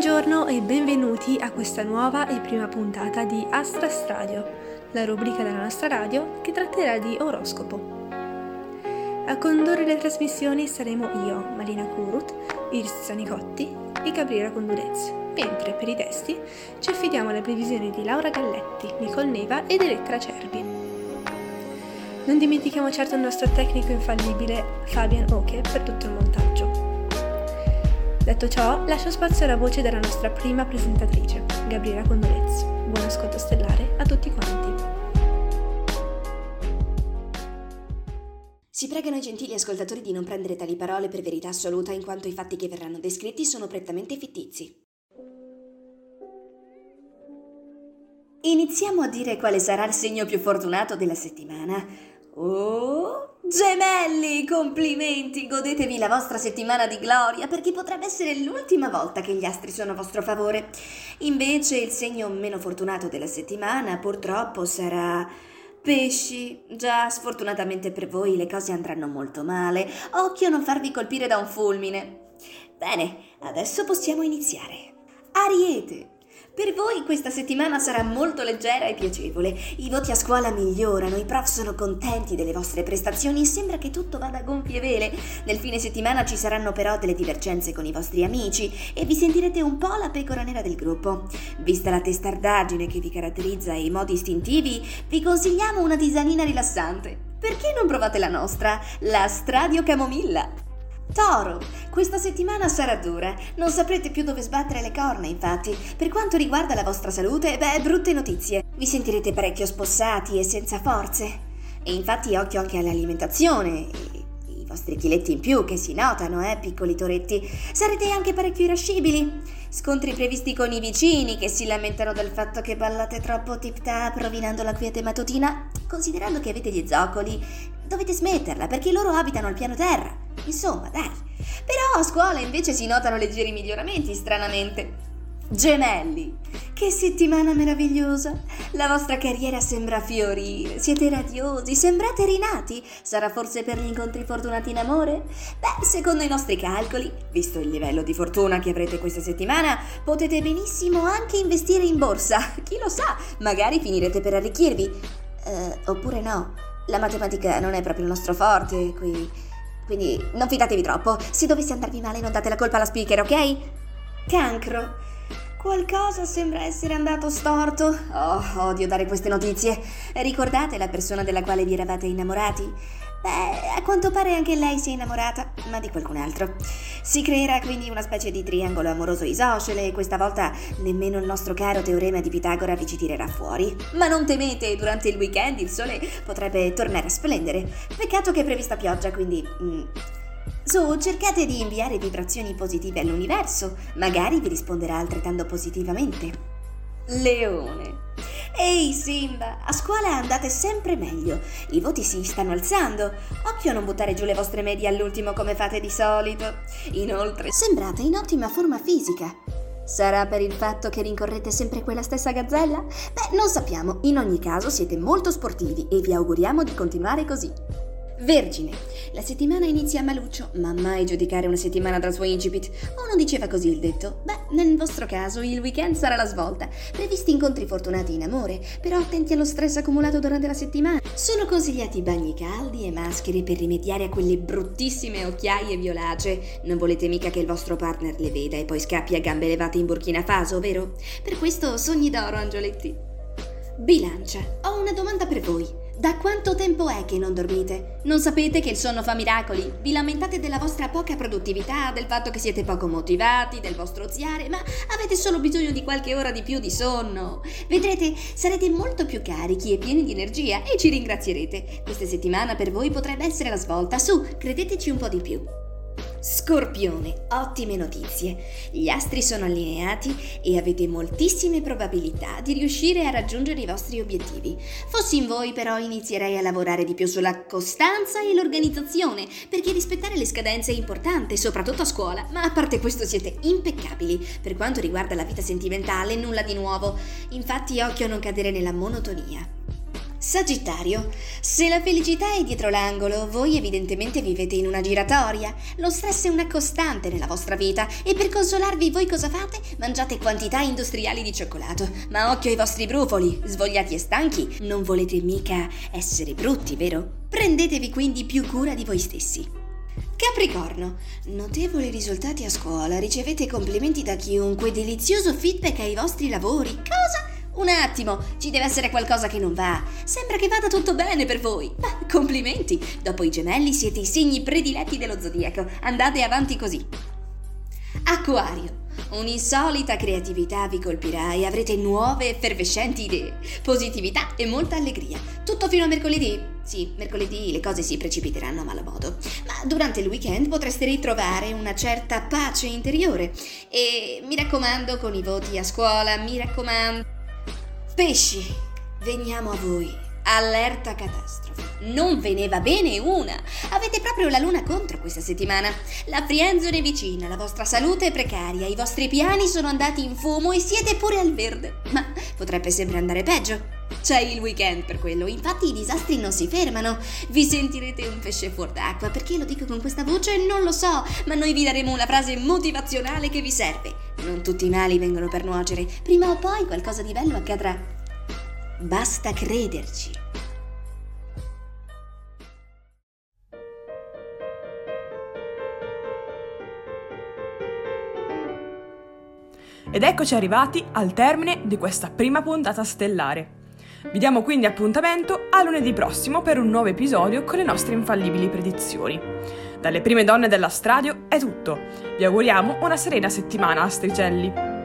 Buongiorno e benvenuti a questa nuova e prima puntata di Astra Radio, la rubrica della nostra radio che tratterà di oroscopo. A condurre le trasmissioni saremo io, Marina Kurut, Iris Zanicotti e Gabriela Condurez, mentre per i testi ci affidiamo alle previsioni di Laura Galletti, Nicole Neva ed Elettra Cervi. Non dimentichiamo certo il nostro tecnico infallibile Fabian Oke per tutto il montaggio. Detto ciò, lascio spazio alla voce della nostra prima presentatrice, Gabriela Condolez. Buon ascolto stellare a tutti quanti. Si pregano i gentili ascoltatori di non prendere tali parole per verità assoluta in quanto i fatti che verranno descritti sono prettamente fittizi. Iniziamo a dire quale sarà il segno più fortunato della settimana. Oh, Gemelli, complimenti! Godetevi la vostra settimana di gloria perché potrebbe essere l'ultima volta che gli astri sono a vostro favore. Invece il segno meno fortunato della settimana purtroppo sarà Pesci, già sfortunatamente per voi le cose andranno molto male. Occhio a non farvi colpire da un fulmine. Bene, adesso possiamo iniziare. Ariete, per voi questa settimana sarà molto leggera e piacevole. I voti a scuola migliorano, i prof sono contenti delle vostre prestazioni e sembra che tutto vada a gonfie vele. Nel fine settimana ci saranno però delle divergenze con i vostri amici e vi sentirete un po' la pecora nera del gruppo. Vista la testardaggine che vi caratterizza e i modi istintivi, vi consigliamo una tisanina rilassante. Perché non provate la nostra, la Stradio Camomilla? Toro, questa settimana sarà dura. Non saprete più dove sbattere le corna, infatti. Per quanto riguarda la vostra salute, beh, brutte notizie. Vi sentirete parecchio spossati e senza forze. E infatti occhio anche all'alimentazione. I vostri chiletti in più che si notano, eh, piccoli toretti. Sarete anche parecchio irascibili. Scontri previsti con i vicini che si lamentano del fatto che ballate troppo tip-tap rovinando la quiete mattutina. Considerando che avete gli zoccoli, dovete smetterla perché loro abitano al piano terra. Insomma, dai. Però a scuola invece si notano leggeri miglioramenti, stranamente. Gemelli, che settimana meravigliosa! La vostra carriera sembra fiorire, siete radiosi, sembrate rinati. Sarà forse per gli incontri fortunati in amore? Beh, secondo i nostri calcoli, visto il livello di fortuna che avrete questa settimana, potete benissimo anche investire in borsa. Chi lo sa, magari finirete per arricchirvi. Uh, oppure no, la matematica non è proprio il nostro forte qui. Quindi non fidatevi troppo. Se dovesse andarvi male non date la colpa alla speaker, ok? Cancro. Qualcosa sembra essere andato storto. Oh, odio dare queste notizie. Ricordate la persona della quale vi eravate innamorati? Beh, a quanto pare anche lei si è innamorata, ma di qualcun altro. Si creerà quindi una specie di triangolo amoroso isoscele e questa volta nemmeno il nostro caro teorema di Pitagora vi ci tirerà fuori. Ma non temete, durante il weekend il sole potrebbe tornare a splendere. Peccato che è prevista pioggia, quindi... Mm, su, cercate di inviare vibrazioni positive all'universo, magari vi risponderà altrettanto positivamente. Leone. Ehi Simba, a scuola andate sempre meglio. I voti si stanno alzando. Occhio a non buttare giù le vostre medie all'ultimo come fate di solito. Inoltre, sembrate in ottima forma fisica. Sarà per il fatto che rincorrete sempre quella stessa gazzella? Beh, non sappiamo. In ogni caso siete molto sportivi e vi auguriamo di continuare così. Vergine. La settimana inizia a maluccio, ma mai giudicare una settimana dal suo incipit. O non diceva così il detto? Beh, nel vostro caso il weekend sarà la svolta. Previsti incontri fortunati in amore, però attenti allo stress accumulato durante la settimana. Sono consigliati bagni caldi e maschere per rimediare a quelle bruttissime occhiaie violacee. Non volete mica che il vostro partner le veda e poi scappi a gambe levate in Burkina Faso, vero? Per questo sogni d'oro, angioletti. Bilancia, ho una domanda per voi. Da quanto tempo è che non dormite? Non sapete che il sonno fa miracoli? Vi lamentate della vostra poca produttività, del fatto che siete poco motivati, del vostro oziare, ma avete solo bisogno di qualche ora di più di sonno. Vedrete, sarete molto più carichi e pieni di energia e ci ringrazierete. Questa settimana per voi potrebbe essere la svolta. Su, credeteci un po' di più. Scorpione, ottime notizie. Gli astri sono allineati e avete moltissime probabilità di riuscire a raggiungere i vostri obiettivi. Fossi in voi però inizierei a lavorare di più sulla costanza e l'organizzazione, perché rispettare le scadenze è importante, soprattutto a scuola, ma a parte questo siete impeccabili. Per quanto riguarda la vita sentimentale, nulla di nuovo. Infatti occhio a non cadere nella monotonia. Sagittario, se la felicità è dietro l'angolo, voi evidentemente vivete in una giratoria. Lo stress è una costante nella vostra vita e per consolarvi voi cosa fate? Mangiate quantità industriali di cioccolato. Ma occhio ai vostri brufoli, svogliati e stanchi, non volete mica essere brutti, vero? Prendetevi quindi più cura di voi stessi. Capricorno, notevoli risultati a scuola, ricevete complimenti da chiunque, delizioso feedback ai vostri lavori. Cosa? Un attimo, ci deve essere qualcosa che non va. Sembra che vada tutto bene per voi. Ma complimenti! Dopo i gemelli siete i segni prediletti dello zodiaco. Andate avanti così. Acquario. Un'insolita creatività vi colpirà e avrete nuove effervescenti idee, positività e molta allegria. Tutto fino a mercoledì. Sì, mercoledì le cose si precipiteranno a malo modo, ma durante il weekend potreste ritrovare una certa pace interiore. E mi raccomando, con i voti a scuola, mi raccomando. Pesci, veniamo a voi. Allerta catastrofe. Non ve ne va bene una. Avete proprio la luna contro questa settimana. La friendzone è vicina, la vostra salute è precaria, i vostri piani sono andati in fumo e siete pure al verde. Ma potrebbe sempre andare peggio. C'è il weekend per quello, infatti i disastri non si fermano. Vi sentirete un pesce fuor d'acqua, perché lo dico con questa voce non lo so, ma noi vi daremo una frase motivazionale che vi serve. Non tutti i mali vengono per nuocere, prima o poi qualcosa di bello accadrà. Basta crederci. Ed eccoci arrivati al termine di questa prima puntata stellare. Vi diamo quindi appuntamento a lunedì prossimo per un nuovo episodio con le nostre infallibili predizioni. Dalle prime donne della Stradio è tutto. Vi auguriamo una serena settimana, Astricelli.